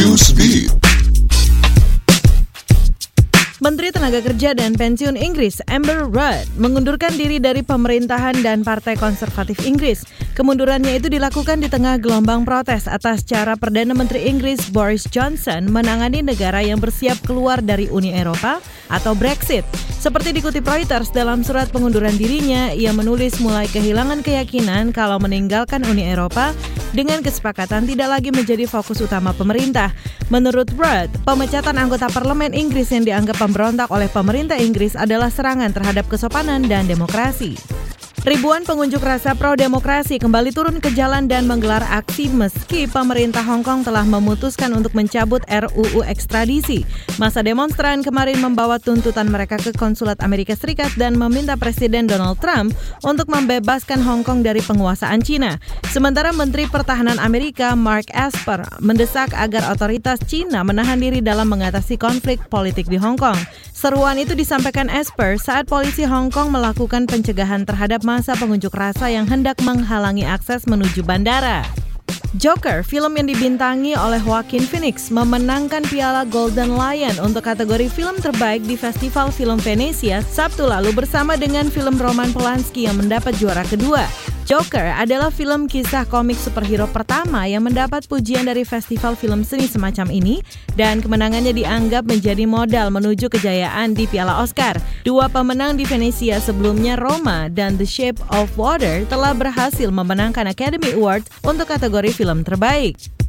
Newsbeat. Menteri Tenaga Kerja dan Pensiun Inggris Amber Rudd mengundurkan diri dari pemerintahan dan Partai Konservatif Inggris. Kemundurannya itu dilakukan di tengah gelombang protes atas cara Perdana Menteri Inggris Boris Johnson menangani negara yang bersiap keluar dari Uni Eropa atau Brexit. Seperti dikutip Reuters dalam surat pengunduran dirinya, ia menulis mulai kehilangan keyakinan kalau meninggalkan Uni Eropa dengan kesepakatan tidak lagi menjadi fokus utama pemerintah. Menurut Rudd, pemecatan anggota parlemen Inggris yang dianggap pemberontak oleh pemerintah Inggris adalah serangan terhadap kesopanan dan demokrasi. Ribuan pengunjuk rasa pro-demokrasi kembali turun ke jalan dan menggelar aksi meski pemerintah Hong Kong telah memutuskan untuk mencabut RUU ekstradisi. Masa demonstran kemarin membawa tuntutan mereka ke konsulat Amerika Serikat dan meminta Presiden Donald Trump untuk membebaskan Hong Kong dari penguasaan Cina. Sementara Menteri Pertahanan Amerika Mark Esper mendesak agar otoritas Cina menahan diri dalam mengatasi konflik politik di Hong Kong. Seruan itu disampaikan Esper saat polisi Hong Kong melakukan pencegahan terhadap masa pengunjuk rasa yang hendak menghalangi akses menuju bandara. Joker, film yang dibintangi oleh Joaquin Phoenix, memenangkan piala Golden Lion untuk kategori film terbaik di Festival Film Venesia Sabtu lalu bersama dengan film Roman Polanski yang mendapat juara kedua. Joker adalah film kisah komik superhero pertama yang mendapat pujian dari festival film seni semacam ini dan kemenangannya dianggap menjadi modal menuju kejayaan di Piala Oscar. Dua pemenang di Venesia sebelumnya Roma dan The Shape of Water telah berhasil memenangkan Academy Award untuk kategori film terbaik.